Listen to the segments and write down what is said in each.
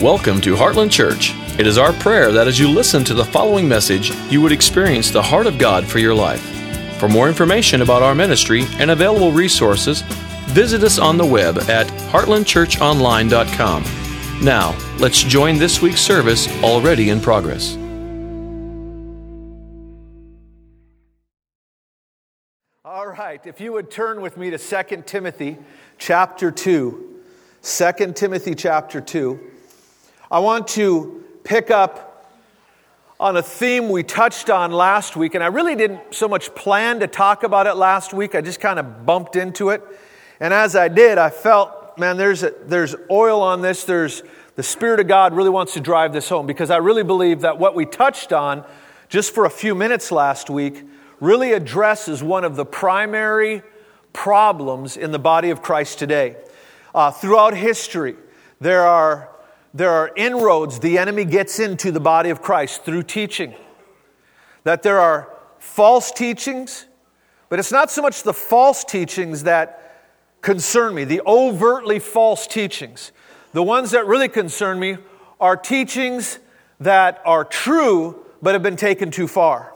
Welcome to Heartland Church. It is our prayer that as you listen to the following message, you would experience the heart of God for your life. For more information about our ministry and available resources, visit us on the web at heartlandchurchonline.com. Now, let's join this week's service already in progress. All right, if you would turn with me to 2 Timothy chapter 2. 2 Timothy chapter 2. I want to pick up on a theme we touched on last week, and I really didn't so much plan to talk about it last week. I just kind of bumped into it. And as I did, I felt, man, there's, a, there's oil on this. There's the Spirit of God really wants to drive this home because I really believe that what we touched on just for a few minutes last week really addresses one of the primary problems in the body of Christ today. Uh, throughout history, there are there are inroads the enemy gets into the body of Christ through teaching. That there are false teachings, but it's not so much the false teachings that concern me, the overtly false teachings. The ones that really concern me are teachings that are true but have been taken too far.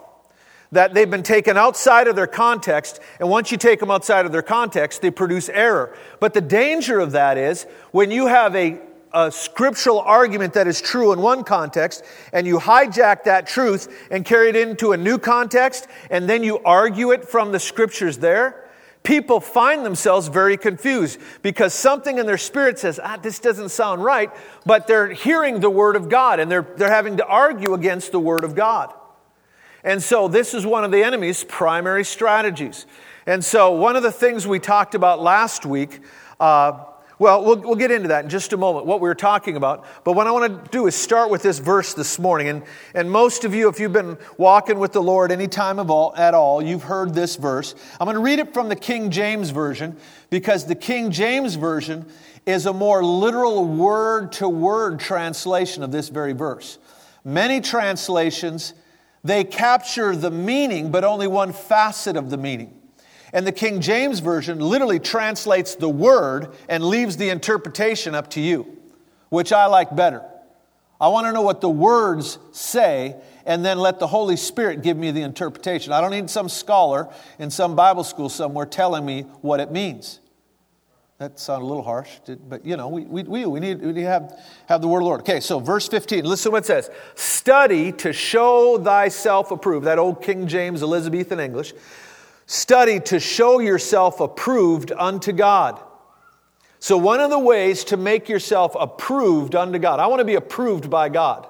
That they've been taken outside of their context, and once you take them outside of their context, they produce error. But the danger of that is when you have a a scriptural argument that is true in one context, and you hijack that truth and carry it into a new context, and then you argue it from the scriptures there, people find themselves very confused because something in their spirit says, ah, this doesn't sound right, but they're hearing the Word of God and they're, they're having to argue against the Word of God. And so, this is one of the enemy's primary strategies. And so, one of the things we talked about last week. Uh, well, well, we'll get into that in just a moment, what we were talking about. But what I want to do is start with this verse this morning. And, and most of you, if you've been walking with the Lord any time of all, at all, you've heard this verse. I'm going to read it from the King James Version because the King James Version is a more literal word to word translation of this very verse. Many translations, they capture the meaning, but only one facet of the meaning. And the King James Version literally translates the word and leaves the interpretation up to you, which I like better. I want to know what the words say and then let the Holy Spirit give me the interpretation. I don't need some scholar in some Bible school somewhere telling me what it means. That sounded a little harsh, but you know, we, we, we, need, we need to have, have the word of the Lord. Okay, so verse 15, listen to what it says Study to show thyself approved. That old King James Elizabethan English. Study to show yourself approved unto God. So, one of the ways to make yourself approved unto God, I want to be approved by God.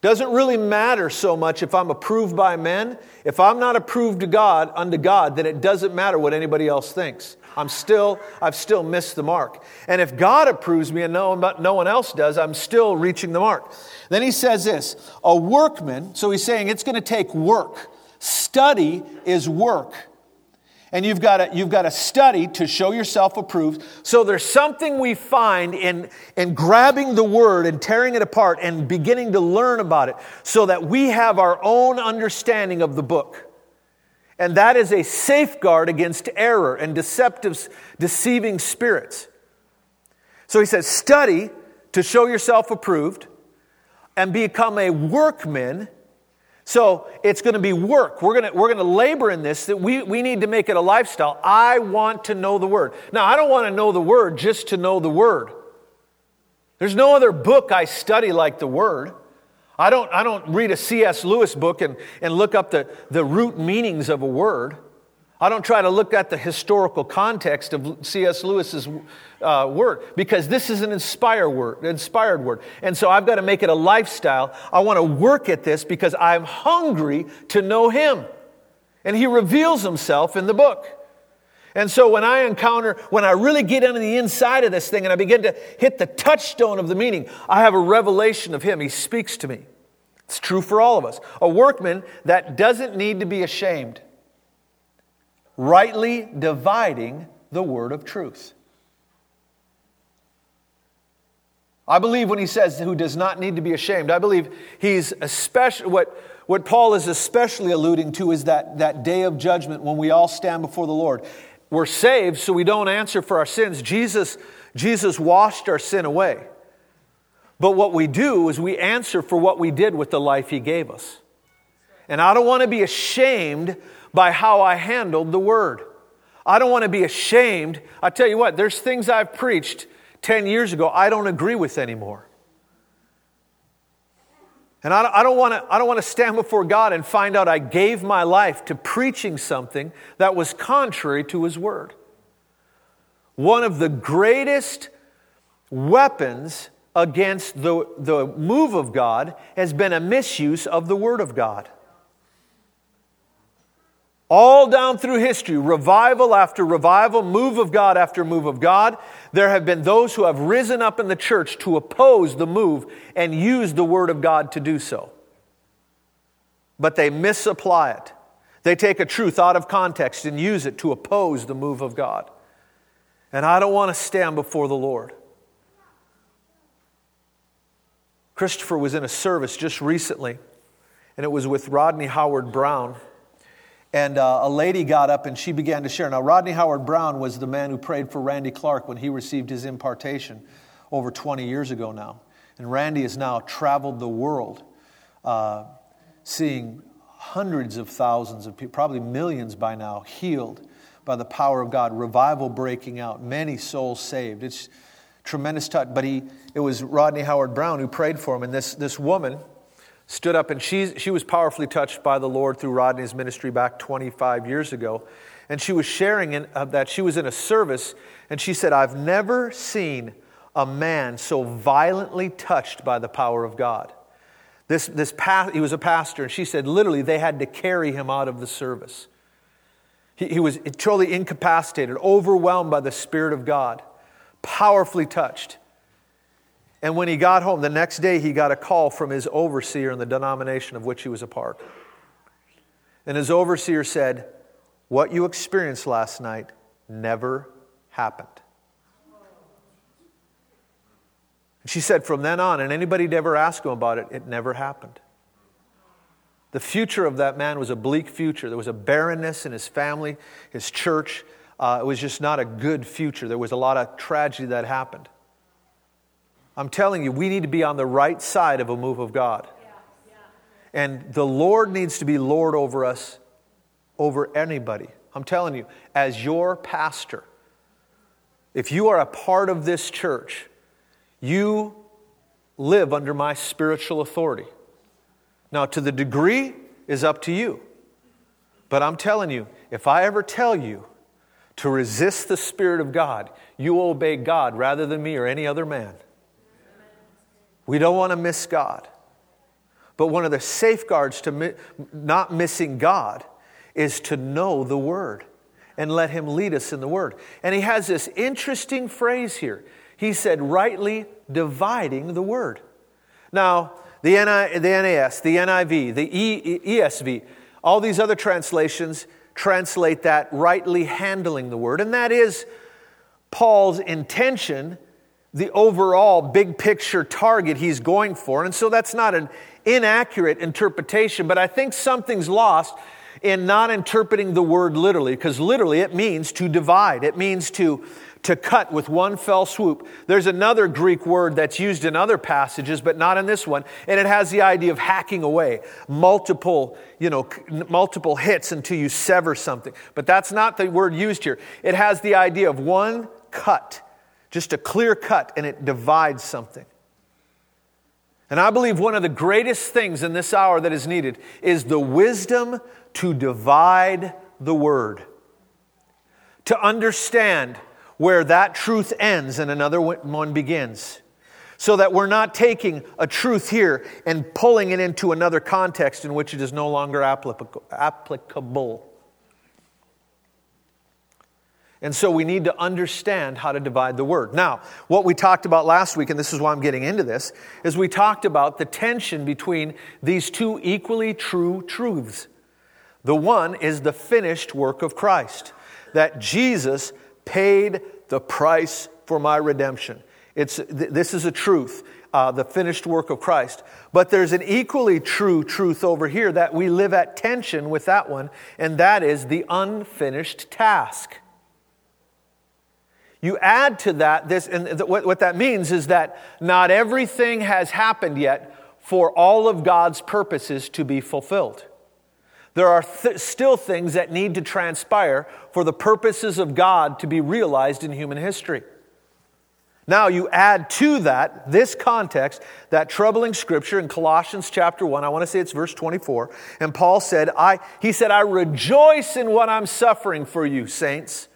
Doesn't really matter so much if I'm approved by men. If I'm not approved to God unto God, then it doesn't matter what anybody else thinks. I'm still, I've still missed the mark. And if God approves me and no, no one else does, I'm still reaching the mark. Then he says this a workman, so he's saying it's going to take work. Study is work and you've got you've got to study to show yourself approved. So there's something we find in, in grabbing the word and tearing it apart and beginning to learn about it so that we have our own understanding of the book. And that is a safeguard against error and deceptive, deceiving spirits. So he says, study to show yourself approved and become a workman so it's going to be work. We're going to, we're going to labor in this, that we, we need to make it a lifestyle. I want to know the Word. Now, I don't want to know the Word just to know the Word. There's no other book I study like the Word. I don't, I don't read a C.S. Lewis book and, and look up the, the root meanings of a word. I don't try to look at the historical context of C.S. Lewis's uh, word because this is an inspired word, inspired word. And so I've got to make it a lifestyle. I want to work at this because I'm hungry to know him. And he reveals himself in the book. And so when I encounter, when I really get into the inside of this thing and I begin to hit the touchstone of the meaning, I have a revelation of him. He speaks to me. It's true for all of us. A workman that doesn't need to be ashamed rightly dividing the word of truth. I believe when he says who does not need to be ashamed, I believe he's especially what, what Paul is especially alluding to is that, that day of judgment when we all stand before the Lord. We're saved, so we don't answer for our sins. Jesus, Jesus washed our sin away. But what we do is we answer for what we did with the life He gave us. And I don't want to be ashamed by how I handled the Word. I don't want to be ashamed. I tell you what, there's things I've preached 10 years ago I don't agree with anymore. And I don't, want to, I don't want to stand before God and find out I gave my life to preaching something that was contrary to His Word. One of the greatest weapons against the, the move of God has been a misuse of the Word of God. All down through history, revival after revival, move of God after move of God, there have been those who have risen up in the church to oppose the move and use the Word of God to do so. But they misapply it. They take a truth out of context and use it to oppose the move of God. And I don't want to stand before the Lord. Christopher was in a service just recently, and it was with Rodney Howard-Browne. And uh, a lady got up and she began to share. Now, Rodney Howard Browne was the man who prayed for Randy Clark when he received his impartation over 20 years ago now. And Randy has now traveled the world, uh, seeing hundreds of thousands of people, probably millions by now, healed by the power of God, revival breaking out, many souls saved. It's tremendous touch. But he, it was Rodney Howard Browne who prayed for him. And this, this woman, stood up and she, she was powerfully touched by the Lord through Rodney's ministry back 25 years ago. And she was sharing in, uh, that she was in a service and she said, I've never seen a man so violently touched by the power of God. This, this pa- he was a pastor, and she said literally they had to carry him out of the service. He, he was totally incapacitated, overwhelmed by the Spirit of God, powerfully touched. And when he got home, the next day he got a call from his overseer in the denomination of which he was a part. And his overseer said, What you experienced last night never happened. And she said, From then on, and anybody'd ever ask him about it, it never happened. The future of that man was a bleak future. There was a barrenness in his family, his church. Uh, it was just not a good future. There was a lot of tragedy that happened. I'm telling you, we need to be on the right side of a move of God. And the Lord needs to be Lord over us, over anybody. I'm telling you, as your pastor, if you are a part of this church, you live under my spiritual authority. Now, to the degree is up to you. But I'm telling you, if I ever tell you to resist the Spirit of God, you obey God rather than me or any other man. We don't want to miss God. But one of the safeguards to mi- not missing God is to know the Word and let Him lead us in the Word. And He has this interesting phrase here. He said, rightly dividing the Word. Now, the, NI, the NAS, the NIV, the e, ESV, all these other translations translate that rightly handling the Word. And that is Paul's intention the overall big picture target he's going for. And so that's not an inaccurate interpretation, but I think something's lost in not interpreting the word literally, because literally it means to divide, it means to, to cut with one fell swoop. There's another Greek word that's used in other passages, but not in this one, and it has the idea of hacking away, multiple, you know, multiple hits until you sever something. But that's not the word used here. It has the idea of one cut just a clear cut, and it divides something. And I believe one of the greatest things in this hour that is needed is the wisdom to divide the word, to understand where that truth ends and another one begins. So that we're not taking a truth here and pulling it into another context in which it is no longer applicable. And so we need to understand how to divide the word. Now, what we talked about last week, and this is why I'm getting into this, is we talked about the tension between these two equally true truths. The one is the finished work of Christ, that Jesus paid the price for my redemption. It's, this is a truth, uh, the finished work of Christ. But there's an equally true truth over here that we live at tension with that one, and that is the unfinished task. You add to that this, and what, what that means is that not everything has happened yet for all of God's purposes to be fulfilled. There are th- still things that need to transpire for the purposes of God to be realized in human history. Now, you add to that this context, that troubling scripture in Colossians chapter 1. I want to say it's verse 24. And Paul said, I, He said, I rejoice in what I'm suffering for you, saints,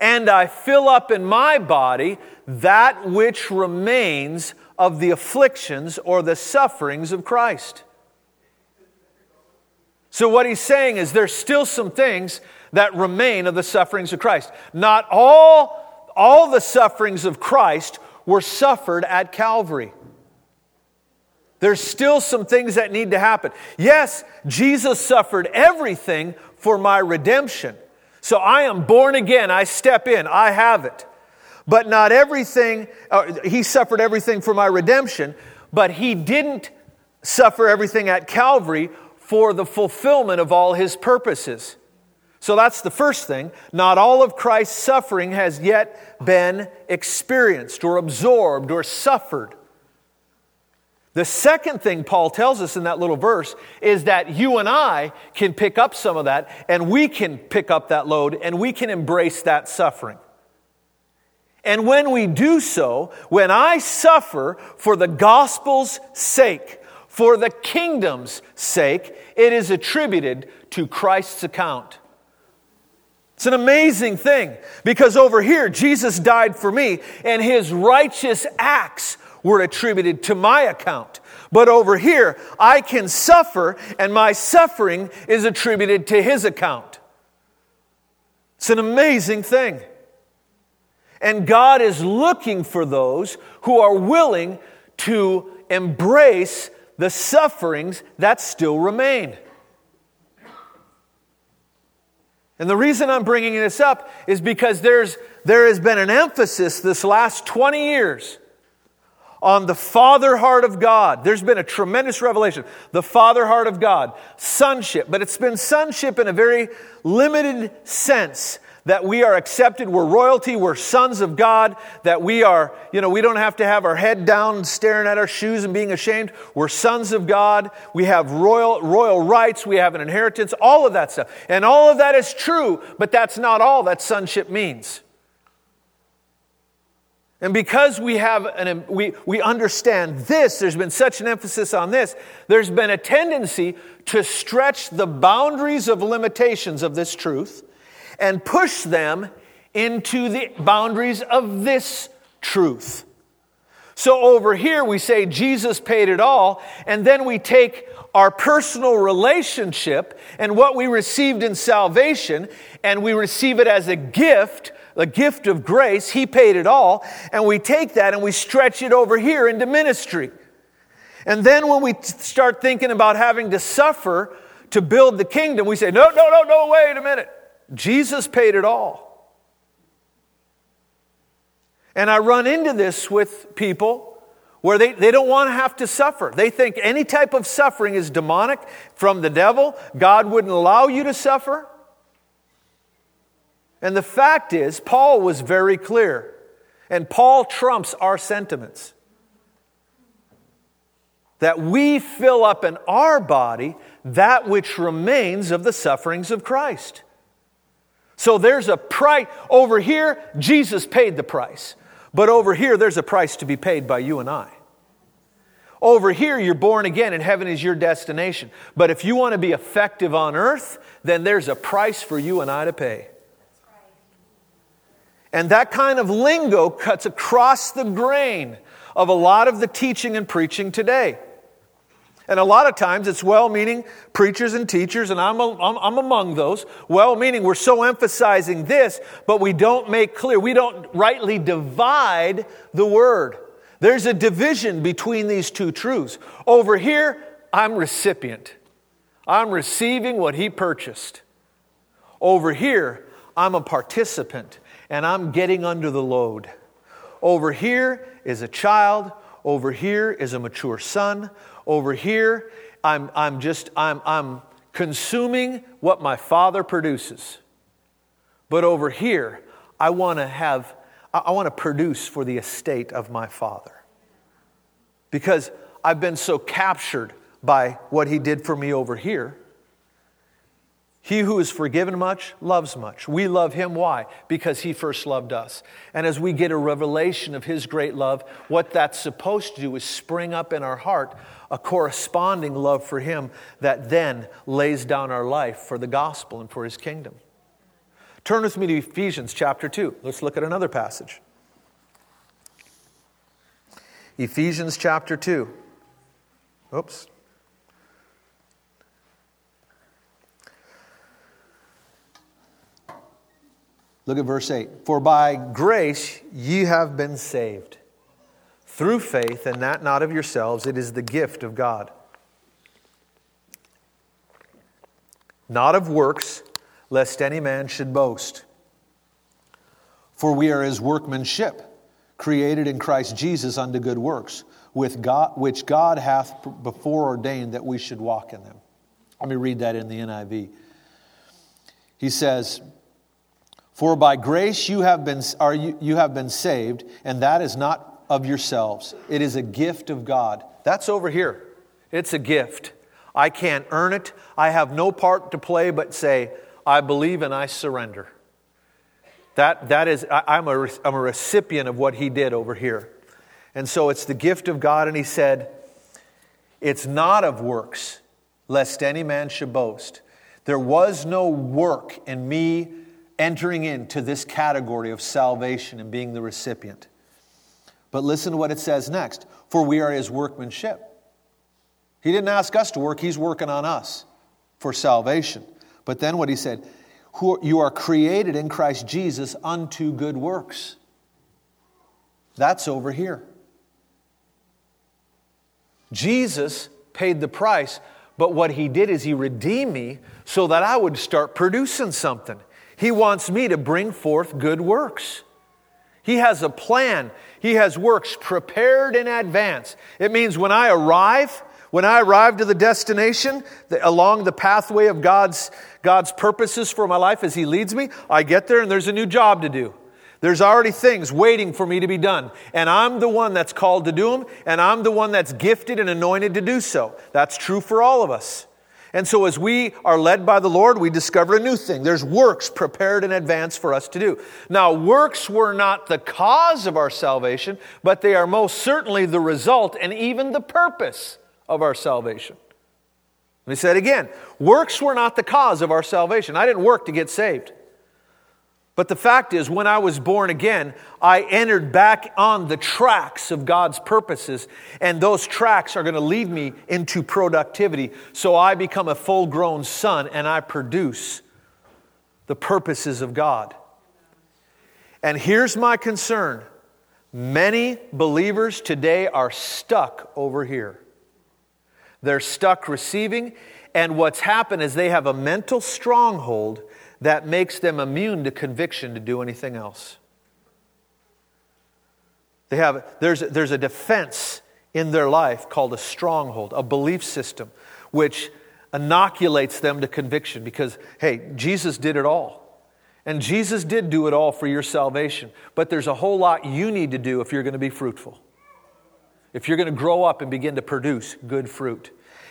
and I fill up in my body that which remains of the afflictions or the sufferings of Christ. So, what he's saying is there's still some things that remain of the sufferings of Christ. Not all all the sufferings of Christ were suffered at Calvary. There's still some things that need to happen. Yes, Jesus suffered everything for my redemption. So I am born again. I step in. I have it. But not everything, uh, he suffered everything for my redemption, but he didn't suffer everything at Calvary for the fulfillment of all his purposes. So that's the first thing. Not all of Christ's suffering has yet been experienced or absorbed or suffered. The second thing Paul tells us in that little verse is that you and I can pick up some of that and we can pick up that load and we can embrace that suffering. And when we do so, when I suffer for the gospel's sake, for the kingdom's sake, it is attributed to Christ's account. It's an amazing thing because over here, Jesus died for me and his righteous acts were attributed to my account. But over here, I can suffer and my suffering is attributed to his account. It's an amazing thing. And God is looking for those who are willing to embrace the sufferings that still remain. And the reason I'm bringing this up is because there's, there has been an emphasis this last 20 years on the Father heart of God. There's been a tremendous revelation. The Father heart of God, sonship, but it's been sonship in a very limited sense that we are accepted, we're royalty, we're sons of God, that we are, you know, we don't have to have our head down staring at our shoes and being ashamed. We're sons of God. We have royal, royal rights. We have an inheritance, all of that stuff. And all of that is true, but that's not all that sonship means. And because we have an, we, we understand this, there's been such an emphasis on this, there's been a tendency to stretch the boundaries of limitations of this truth and push them into the boundaries of this truth. So over here, we say Jesus paid it all, and then we take our personal relationship and what we received in salvation, and we receive it as a gift, a gift of grace. He paid it all, and we take that and we stretch it over here into ministry. And then when we start thinking about having to suffer to build the kingdom, we say, no, no, no, no, wait a minute. Jesus paid it all. And I run into this with people where they, they don't want to have to suffer. They think any type of suffering is demonic from the devil. God wouldn't allow you to suffer. And the fact is, Paul was very clear. And Paul trumps our sentiments. That we fill up in our body that which remains of the sufferings of Christ. So there's a price. Over here, Jesus paid the price. But over here, there's a price to be paid by you and I. Over here, you're born again and heaven is your destination. But if you want to be effective on earth, then there's a price for you and I to pay. And that kind of lingo cuts across the grain of a lot of the teaching and preaching today. And a lot of times it's well meaning preachers and teachers, and I'm, I'm, I'm among those. Well meaning, we're so emphasizing this, but we don't make clear, we don't rightly divide the word. There's a division between these two truths. Over here, I'm recipient, I'm receiving what he purchased. Over here, I'm a participant, and I'm getting under the load. Over here is a child, over here is a mature son. Over here, I'm, I'm just, I'm, I'm consuming what my father produces. But over here, I want to have, I want to produce for the estate of my father. Because I've been so captured by what he did for me over here. He who is forgiven much loves much. We love him. Why? Because he first loved us. And as we get a revelation of his great love, what that's supposed to do is spring up in our heart a corresponding love for him that then lays down our life for the gospel and for his kingdom. Turn with me to Ephesians chapter 2. Let's look at another passage. Ephesians chapter 2. Oops. Look at verse 8. For by grace ye have been saved, through faith, and that not of yourselves, it is the gift of God. Not of works, lest any man should boast. For we are his workmanship, created in Christ Jesus unto good works, with God, which God hath before ordained that we should walk in them. Let me read that in the NIV. He says, for by grace you have been, are you, you have been saved, and that is not of yourselves. It is a gift of God. That's over here. It's a gift. I can't earn it. I have no part to play but say, I believe and I surrender. That, that is, I, I'm, a, I'm a recipient of what he did over here. And so it's the gift of God, and he said, It's not of works, lest any man should boast. There was no work in me entering into this category of salvation and being the recipient. But listen to what it says next for we are his workmanship. He didn't ask us to work, he's working on us for salvation. But then what he said, you are created in Christ Jesus unto good works. That's over here. Jesus paid the price, but what he did is he redeemed me so that I would start producing something. He wants me to bring forth good works. He has a plan. He has works prepared in advance. It means when I arrive, when I arrive to the destination, the, along the pathway of God's, God's purposes for my life as He leads me, I get there and there's a new job to do. There's already things waiting for me to be done. And I'm the one that's called to do them, and I'm the one that's gifted and anointed to do so. That's true for all of us. And so, as we are led by the Lord, we discover a new thing. There's works prepared in advance for us to do. Now, works were not the cause of our salvation, but they are most certainly the result and even the purpose of our salvation. Let me say it again works were not the cause of our salvation. I didn't work to get saved. But the fact is, when I was born again, I entered back on the tracks of God's purposes, and those tracks are going to lead me into productivity. So I become a full grown son and I produce the purposes of God. And here's my concern many believers today are stuck over here. They're stuck receiving, and what's happened is they have a mental stronghold that makes them immune to conviction to do anything else. They have, there's, there's a defense in their life called a stronghold, a belief system, which inoculates them to conviction because, hey, Jesus did it all. And Jesus did do it all for your salvation. But there's a whole lot you need to do if you're going to be fruitful. If you're going to grow up and begin to produce good fruit.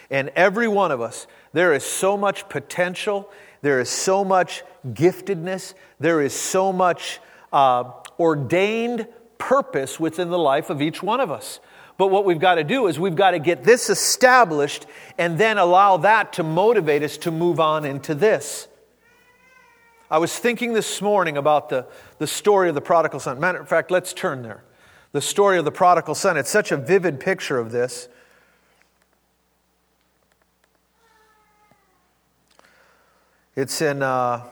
And every one of us, there is so much potential there is so much giftedness, there is so much uh, ordained purpose within the life of each one of us. But what we've got to do is we've got to get this established and then allow that to motivate us to move on into this. I was thinking this morning about the, the story of the prodigal son. Matter of fact, let's turn there. The story of the prodigal son. It's such a vivid picture of this. It's in uh,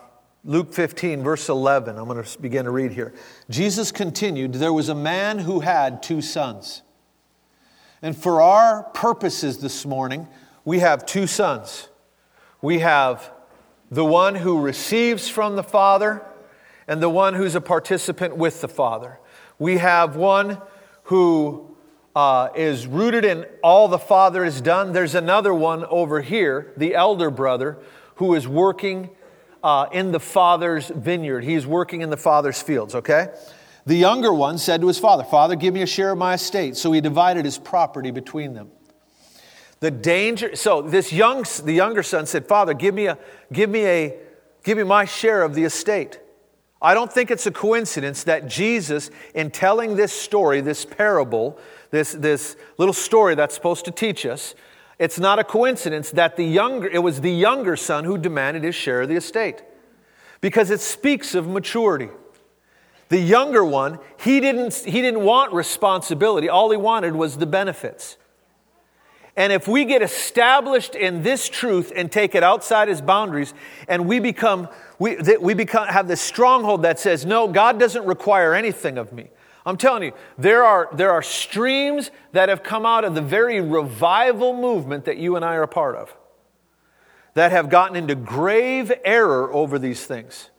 Luke 15, verse 11. I'm going to begin to read here. Jesus continued There was a man who had two sons. And for our purposes this morning, we have two sons. We have the one who receives from the Father and the one who's a participant with the Father. We have one who uh, is rooted in all the Father has done. There's another one over here, the elder brother, who is working uh, in the father's vineyard. He's working in the father's fields, okay? The younger one said to his father, Father, give me a share of my estate. So he divided his property between them. The danger, so this young, the younger son said, Father, give me a, give me a, give me my share of the estate. I don't think it's a coincidence that Jesus, in telling this story, this parable, this, this little story that's supposed to teach us, it's not a coincidence that the younger, it was the younger son who demanded his share of the estate. Because it speaks of maturity. The younger one, he didn't, he didn't want responsibility. All he wanted was the benefits. And if we get established in this truth and take it outside his boundaries, and we become, we, we become, have this stronghold that says, no, God doesn't require anything of me. I'm telling you, there are, there are streams that have come out of the very revival movement that you and I are a part of that have gotten into grave error over these things.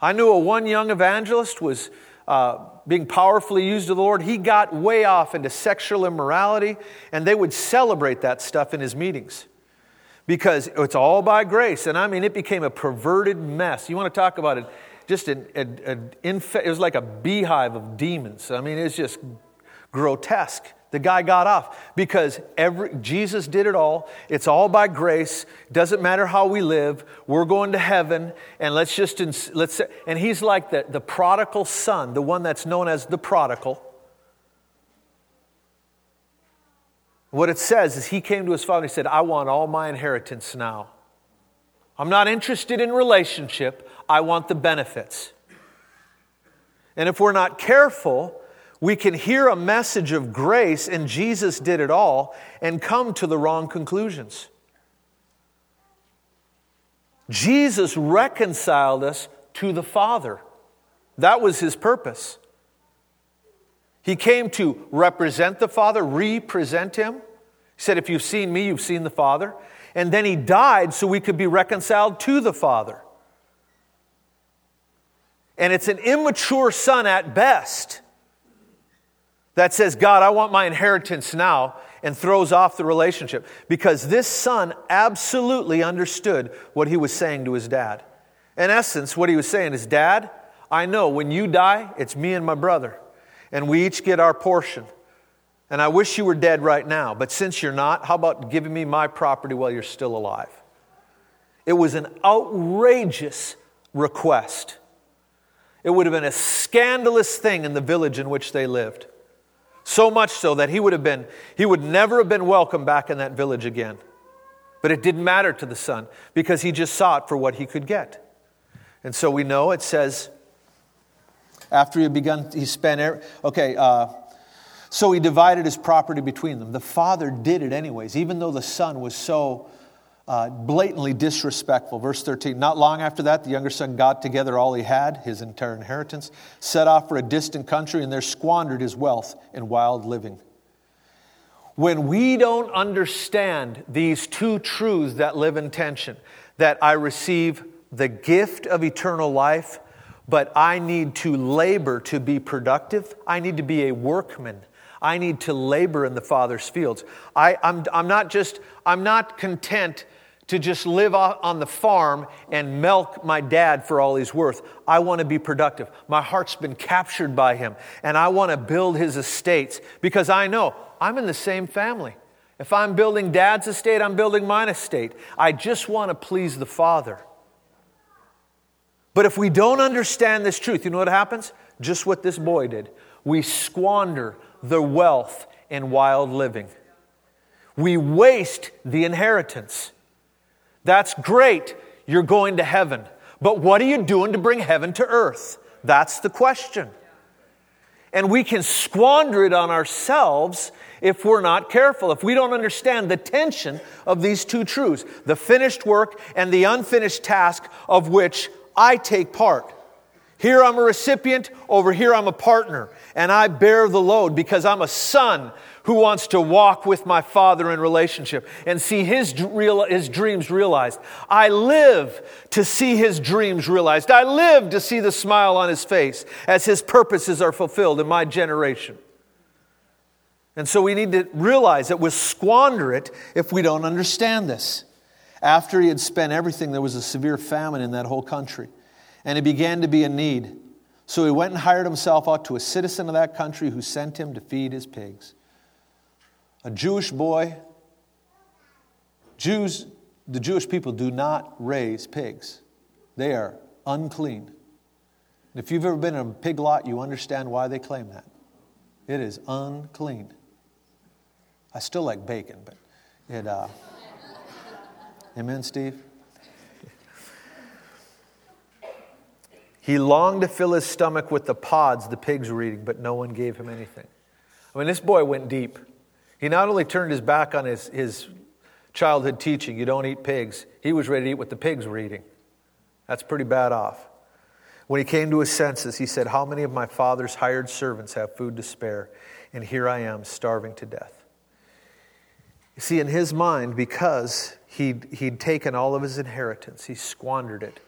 I knew a one young evangelist was uh, being powerfully used of the Lord, he got way off into sexual immorality, and they would celebrate that stuff in his meetings because it's all by grace. And I mean, it became a perverted mess. You want to talk about it? Just an, an, an inf- it was like a beehive of demons. I mean, it's just grotesque. The guy got off because every, Jesus did it all. It's all by grace. Doesn't matter how we live. We're going to heaven, and let's just let's. And he's like the, the prodigal son, the one that's known as the prodigal. What it says is he came to his father and he said, "I want all my inheritance now. I'm not interested in relationship. I want the benefits." And if we're not careful, we can hear a message of grace and Jesus did it all and come to the wrong conclusions. Jesus reconciled us to the Father. That was his purpose. He came to represent the Father, represent him. He said, If you've seen me, you've seen the Father. And then he died so we could be reconciled to the Father. And it's an immature son at best that says, God, I want my inheritance now, and throws off the relationship. Because this son absolutely understood what he was saying to his dad. In essence, what he was saying is, Dad, I know when you die, it's me and my brother, and we each get our portion. And I wish you were dead right now, but since you're not, how about giving me my property while you're still alive? It was an outrageous request. It would have been a scandalous thing in the village in which they lived. So much so that he would have been, he would never have been welcome back in that village again. But it didn't matter to the son because he just sought for what he could get. And so we know it says, after he had begun, he spent, okay, uh, so he divided his property between them. The father did it anyways, even though the son was so uh, blatantly disrespectful. Verse 13 Not long after that, the younger son got together all he had, his entire inheritance, set off for a distant country, and there squandered his wealth in wild living. When we don't understand these two truths that live in tension, that I receive the gift of eternal life, but I need to labor to be productive, I need to be a workman. I need to labor in the Father's fields. I, I'm, I'm not just, I'm not content to just live on the farm and milk my dad for all he's worth. I want to be productive. My heart's been captured by him, and I want to build his estates because I know I'm in the same family. If I'm building dad's estate, I'm building mine estate. I just want to please the Father. But if we don't understand this truth, you know what happens? Just what this boy did. We squander the wealth in wild living. We waste the inheritance. That's great. You're going to heaven. But what are you doing to bring heaven to earth? That's the question. And we can squander it on ourselves if we're not careful, if we don't understand the tension of these two truths the finished work and the unfinished task of which I take part. Here I'm a recipient, over here I'm a partner, and I bear the load because I'm a son who wants to walk with my father in relationship and see his, real, his dreams realized. I live to see his dreams realized. I live to see the smile on his face as his purposes are fulfilled in my generation. And so we need to realize that we'll squander it if we don't understand this. After he had spent everything, there was a severe famine in that whole country, and he began to be in need. So he went and hired himself out to a citizen of that country who sent him to feed his pigs. A Jewish boy, Jews, the Jewish people do not raise pigs, they are unclean. If you've ever been in a pig lot, you understand why they claim that. It is unclean. I still like bacon, but it, uh, amen, Steve? He longed to fill his stomach with the pods the pigs were eating, but no one gave him anything. I mean, this boy went deep. He not only turned his back on his, his childhood teaching, you don't eat pigs, he was ready to eat what the pigs were eating. That's pretty bad off. When he came to his senses, he said, How many of my father's hired servants have food to spare? And here I am, starving to death. You see, in his mind, because he'd, he'd taken all of his inheritance, he squandered it.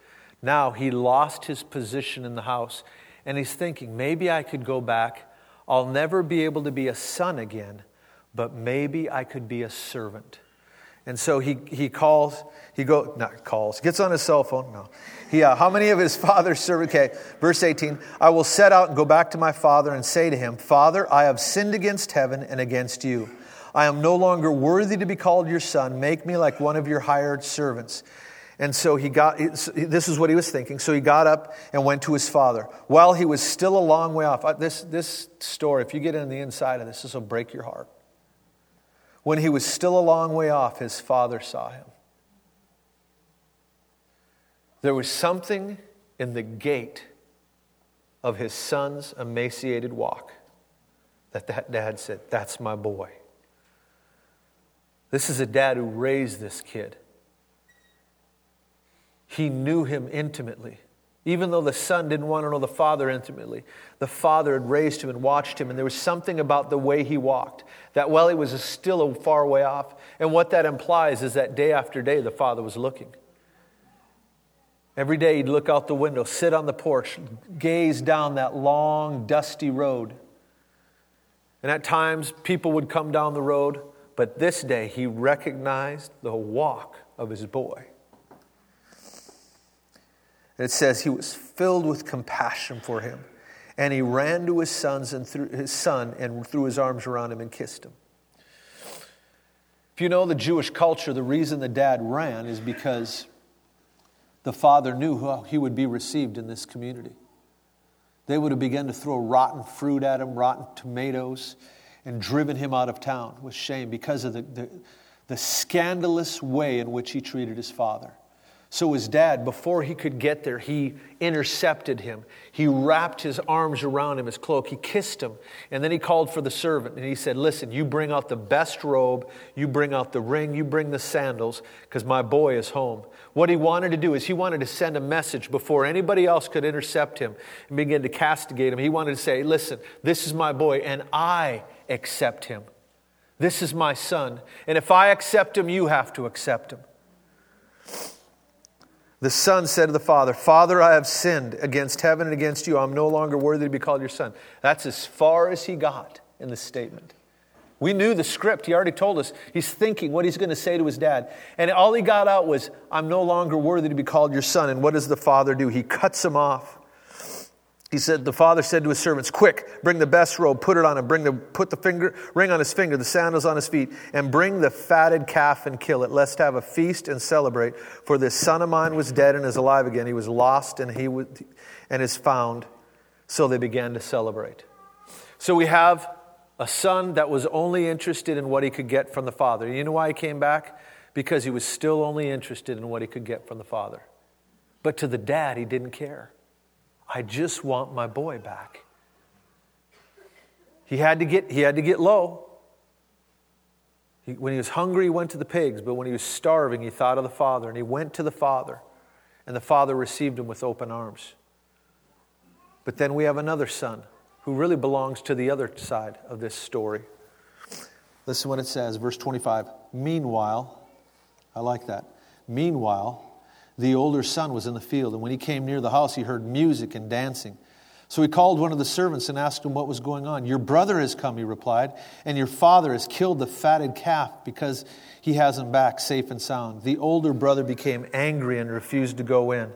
Now he lost his position in the house, and he's thinking, maybe I could go back. I'll never be able to be a son again, but maybe I could be a servant. And so he, he calls, he go, not calls, gets on his cell phone. No. He, uh, how many of his father's servants? Okay, verse 18. I will set out and go back to my father and say to him, Father, I have sinned against heaven and against you. I am no longer worthy to be called your son. Make me like one of your hired servants. And so he got, this is what he was thinking. So he got up and went to his father. While he was still a long way off, uh, this, this story, if you get in the inside of this, this will break your heart. When he was still a long way off, his father saw him. There was something in the gait of his son's emaciated walk that that dad said, That's my boy. This is a dad who raised this kid. He knew him intimately. Even though the son didn't want to know the father intimately, the father had raised him and watched him, and there was something about the way he walked that while he was still a far way off, and what that implies is that day after day the father was looking. Every day he'd look out the window, sit on the porch, gaze down that long, dusty road. And at times people would come down the road, but this day he recognized the walk of his boy. It says he was filled with compassion for him. And he ran to his sons and threw his son and threw his arms around him and kissed him. If you know the Jewish culture, the reason the dad ran is because the father knew how he would be received in this community. They would have begun to throw rotten fruit at him, rotten tomatoes, and driven him out of town with shame because of the, the, the scandalous way in which he treated his father. So his dad, before he could get there, he intercepted him. He wrapped his arms around him, his cloak. He kissed him. And then he called for the servant and he said, Listen, you bring out the best robe, you bring out the ring, you bring the sandals, because my boy is home. What he wanted to do is he wanted to send a message before anybody else could intercept him and begin to castigate him. He wanted to say, Listen, this is my boy, and I accept him. This is my son. And if I accept him, you have to accept him. The son said to the father, Father, I have sinned against heaven and against you. I'm no longer worthy to be called your son. That's as far as he got in the statement. We knew the script. He already told us. He's thinking what he's going to say to his dad. And all he got out was, I'm no longer worthy to be called your son. And what does the father do? He cuts him off. He said, The father said to his servants, Quick, bring the best robe, put it on him, bring the, put the finger, ring on his finger, the sandals on his feet, and bring the fatted calf and kill it. Let's have a feast and celebrate. For this son of mine was dead and is alive again. He was lost and he was, and is found. So they began to celebrate. So we have a son that was only interested in what he could get from the father. You know why he came back? Because he was still only interested in what he could get from the father. But to the dad, he didn't care. I just want my boy back. He had to get, he had to get low. He, when he was hungry, he went to the pigs, but when he was starving, he thought of the Father, and he went to the Father, and the Father received him with open arms. But then we have another son who really belongs to the other side of this story. Listen what it says, verse 25. Meanwhile, I like that. Meanwhile, the older son was in the field, and when he came near the house, he heard music and dancing. So he called one of the servants and asked him what was going on. Your brother has come, he replied, and your father has killed the fatted calf because he has him back safe and sound. The older brother became angry and refused to go in.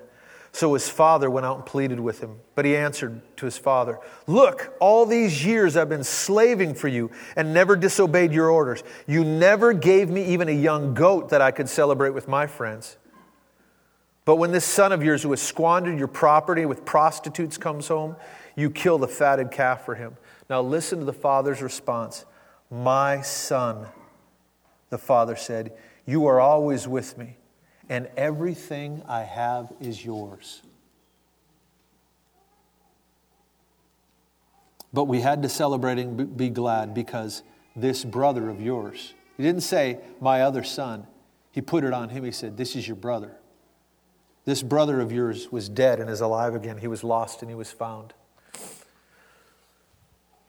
So his father went out and pleaded with him. But he answered to his father, Look, all these years I've been slaving for you and never disobeyed your orders. You never gave me even a young goat that I could celebrate with my friends. But when this son of yours who has squandered your property with prostitutes comes home, you kill the fatted calf for him. Now listen to the father's response My son, the father said, You are always with me, and everything I have is yours. But we had to celebrate and be glad because this brother of yours, he didn't say, My other son. He put it on him. He said, This is your brother. This brother of yours was dead and is alive again. He was lost and he was found.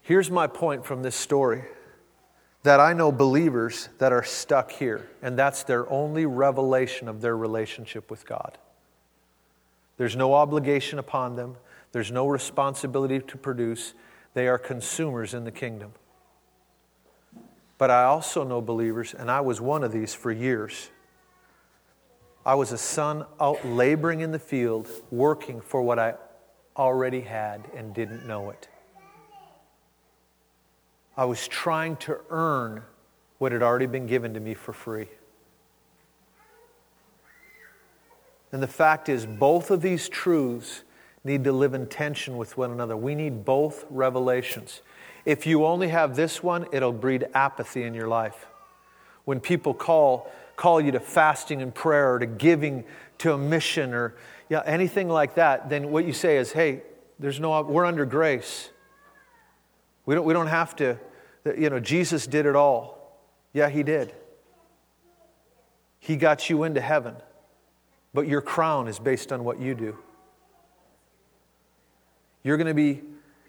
Here's my point from this story that I know believers that are stuck here, and that's their only revelation of their relationship with God. There's no obligation upon them, there's no responsibility to produce. They are consumers in the kingdom. But I also know believers, and I was one of these for years I was a son out laboring in the field, working for what I already had and didn't know it. I was trying to earn what had already been given to me for free. And the fact is, both of these truths need to live in tension with one another. We need both revelations. If you only have this one, it'll breed apathy in your life. When people call call you to fasting and prayer or to giving to a mission or yeah, anything like that, then what you say is, hey, there's no, we're under grace. We don't, we don't have to, you know, Jesus did it all. Yeah, he did. He got you into heaven, but your crown is based on what you do. You're going to be,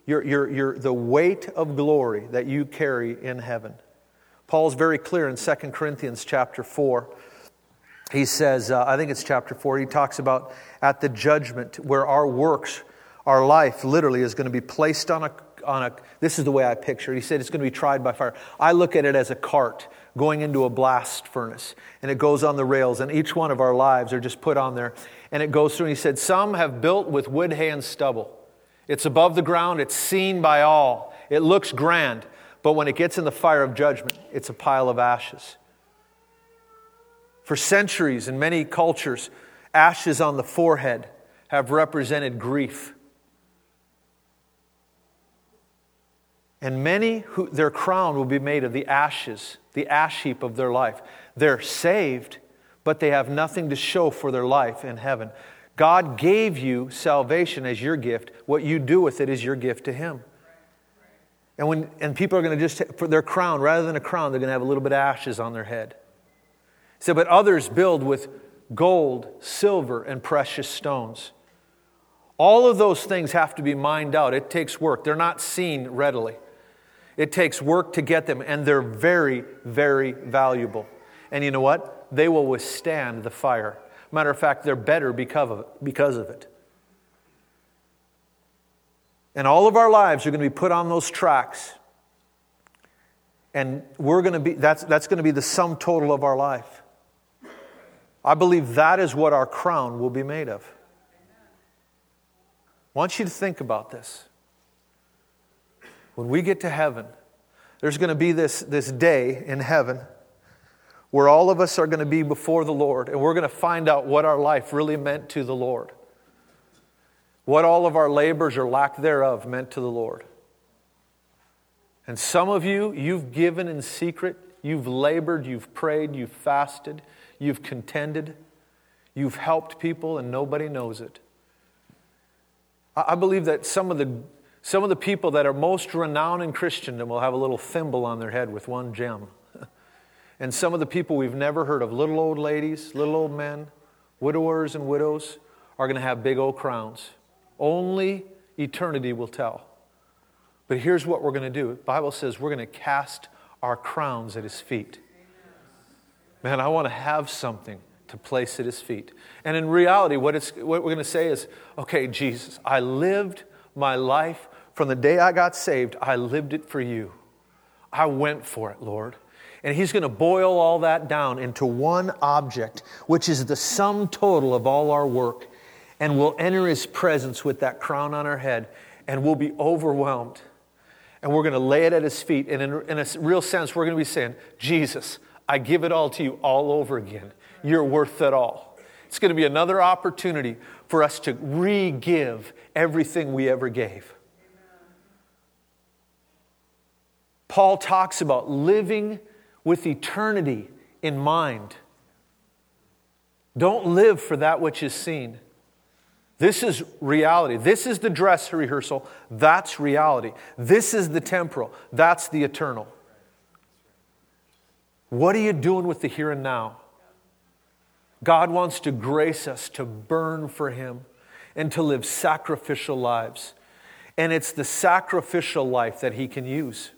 you're, you're, you're, the weight of glory that you carry in heaven Paul's very clear in 2 Corinthians chapter 4. He says, uh, I think it's chapter 4, he talks about at the judgment where our works, our life literally is going to be placed on a, on a, this is the way I picture it. He said it's going to be tried by fire. I look at it as a cart going into a blast furnace, and it goes on the rails, and each one of our lives are just put on there, and it goes through. And he said, Some have built with wood, hay, and stubble. It's above the ground, it's seen by all, it looks grand. But when it gets in the fire of judgment, it's a pile of ashes. For centuries, in many cultures, ashes on the forehead have represented grief. And many who their crown will be made of the ashes, the ash heap of their life. They're saved, but they have nothing to show for their life in heaven. God gave you salvation as your gift. What you do with it is your gift to Him. And, when, and people are going to just, for their crown, rather than a crown, they're going to have a little bit of ashes on their head. He said, but others build with gold, silver, and precious stones. All of those things have to be mined out. It takes work. They're not seen readily. It takes work to get them, and they're very, very valuable. And you know what? They will withstand the fire. Matter of fact, they're better because of it. Because of it. And all of our lives are going to be put on those tracks. And we're going to be, that's, that's going to be the sum total of our life. I believe that is what our crown will be made of. I want you to think about this. When we get to heaven, there's going to be this, this day in heaven where all of us are going to be before the Lord and we're going to find out what our life really meant to the Lord what all of our labors or lack thereof meant to the Lord. And some of you, you've given in secret, you've labored, you've prayed, you've fasted, you've contended, you've helped people, and nobody knows it. I believe that some of the, some of the people that are most renowned in Christendom will have a little thimble on their head with one gem. and some of the people we've never heard of, little old ladies, little old men, widowers and widows, are going to have big old crowns. Only eternity will tell. But here's what we're going to do. The Bible says we're going to cast our crowns at his feet. Man, I want to have something to place at his feet. And in reality, what, it's, what we're going to say is okay, Jesus, I lived my life from the day I got saved, I lived it for you. I went for it, Lord. And He's going to boil all that down into one object, which is the sum total of all our work. And we'll enter His presence with that crown on our head, and we'll be overwhelmed. And we're going to lay it at His feet. And in, in a real sense, we're going to be saying, Jesus, I give it all to you all over again. You're worth it all. It's going to be another opportunity for us to re give everything we ever gave. Paul talks about living with eternity in mind. Don't live for that which is seen. This is reality. This is the dress rehearsal. That's reality. This is the temporal. That's the eternal. What are you doing with the here and now? God wants to grace us to burn for Him and to live sacrificial lives. And it's the sacrificial life that He can use.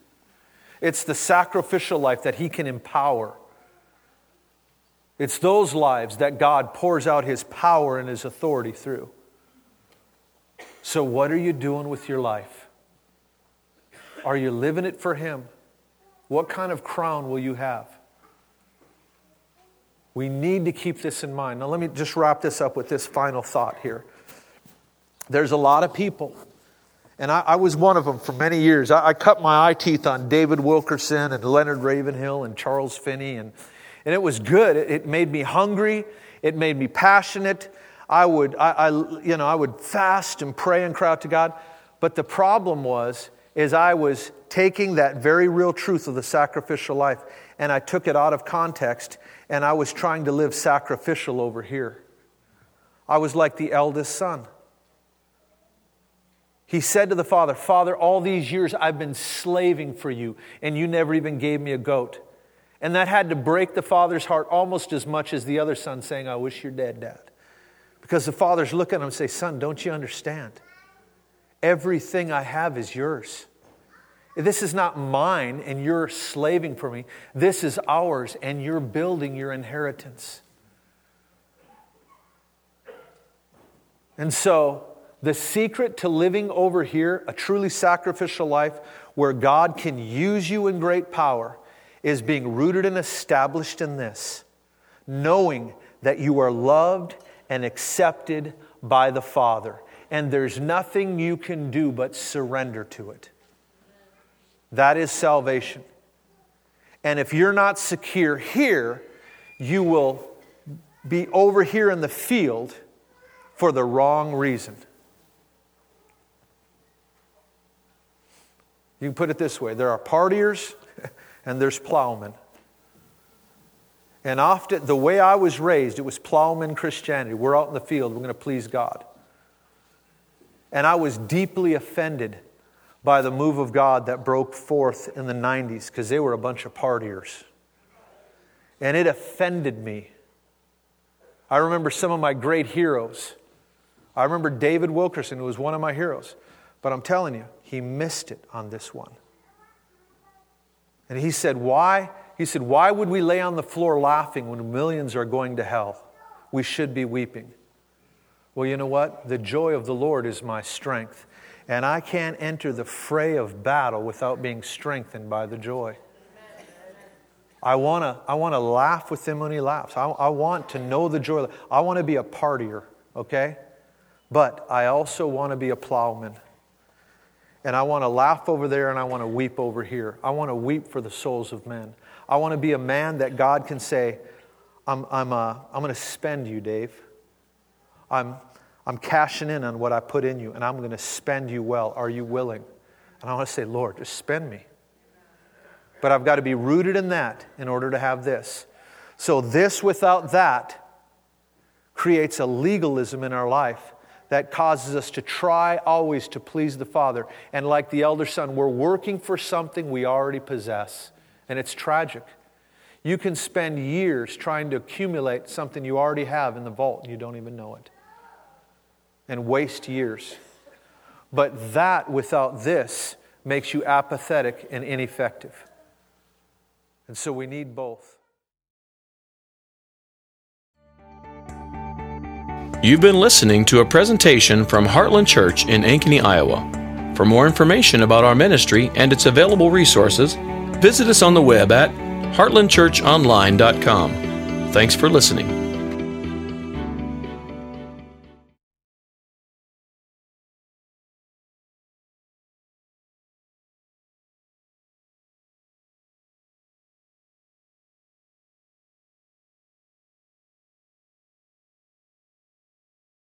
It's the sacrificial life that He can empower. It's those lives that God pours out His power and His authority through. So, what are you doing with your life? Are you living it for Him? What kind of crown will you have? We need to keep this in mind. Now, let me just wrap this up with this final thought here. There's a lot of people and I, I, was one of them for many years. I, I, cut my eye teeth on David Wilkerson and Leonard Ravenhill and Charles Finney, and, and it was good. It, it made me hungry. It made me passionate. I would, I, I, you know, I would fast and pray and cry out to God. But the problem was, is I was taking that very real truth of the sacrificial life, and I took it out of context, and I was trying to live sacrificial over here. I was like the eldest son. He said to the father, Father, all these years I've been slaving for you, and you never even gave me a goat. And that had to break the father's heart almost as much as the other son saying, I wish you're dead, Dad. Because the father's looking at him and say, Son, don't you understand? Everything I have is yours. This is not mine and you're slaving for me. This is ours and you're building your inheritance. And so, the secret to living over here, a truly sacrificial life where God can use you in great power, is being rooted and established in this, knowing that you are loved and accepted by the Father. And there's nothing you can do but surrender to it. That is salvation. And if you're not secure here, you will be over here in the field for the wrong reason. You can put it this way there are partiers and there's plowmen. And often, the way I was raised, it was plowman Christianity. We're out in the field, we're going to please God. And I was deeply offended by the move of God that broke forth in the 90s because they were a bunch of partiers. And it offended me. I remember some of my great heroes. I remember David Wilkerson, who was one of my heroes. But I'm telling you, he missed it on this one. And he said, Why? He said, Why would we lay on the floor laughing when millions are going to hell? We should be weeping. Well, you know what? The joy of the Lord is my strength. And I can't enter the fray of battle without being strengthened by the joy. I want to I wanna laugh with him when he laughs. I, I want to know the joy. I want to be a partier, okay? But I also want to be a plowman. And I want to laugh over there and I want to weep over here. I want to weep for the souls of men. I want to be a man that God can say, I'm, I'm, uh, I'm going to spend you, Dave. I'm, I'm cashing in on what I put in you and I'm going to spend you well. Are you willing? And I want to say, Lord, just spend me. But I've got to be rooted in that in order to have this. So, this without that creates a legalism in our life that causes us to try always to please the Father. And like the elder son, we're working for something we already possess and it's tragic. You can spend years trying to accumulate something you already have in the vault and you don't even know it, and waste years. But that without this makes you apathetic and ineffective. And so we need both. You've been listening to a presentation from Heartland Church in Ankeny, Iowa. For more information about our ministry and its available resources, Visit us on the web at heartlandchurchonline.com. Thanks for listening.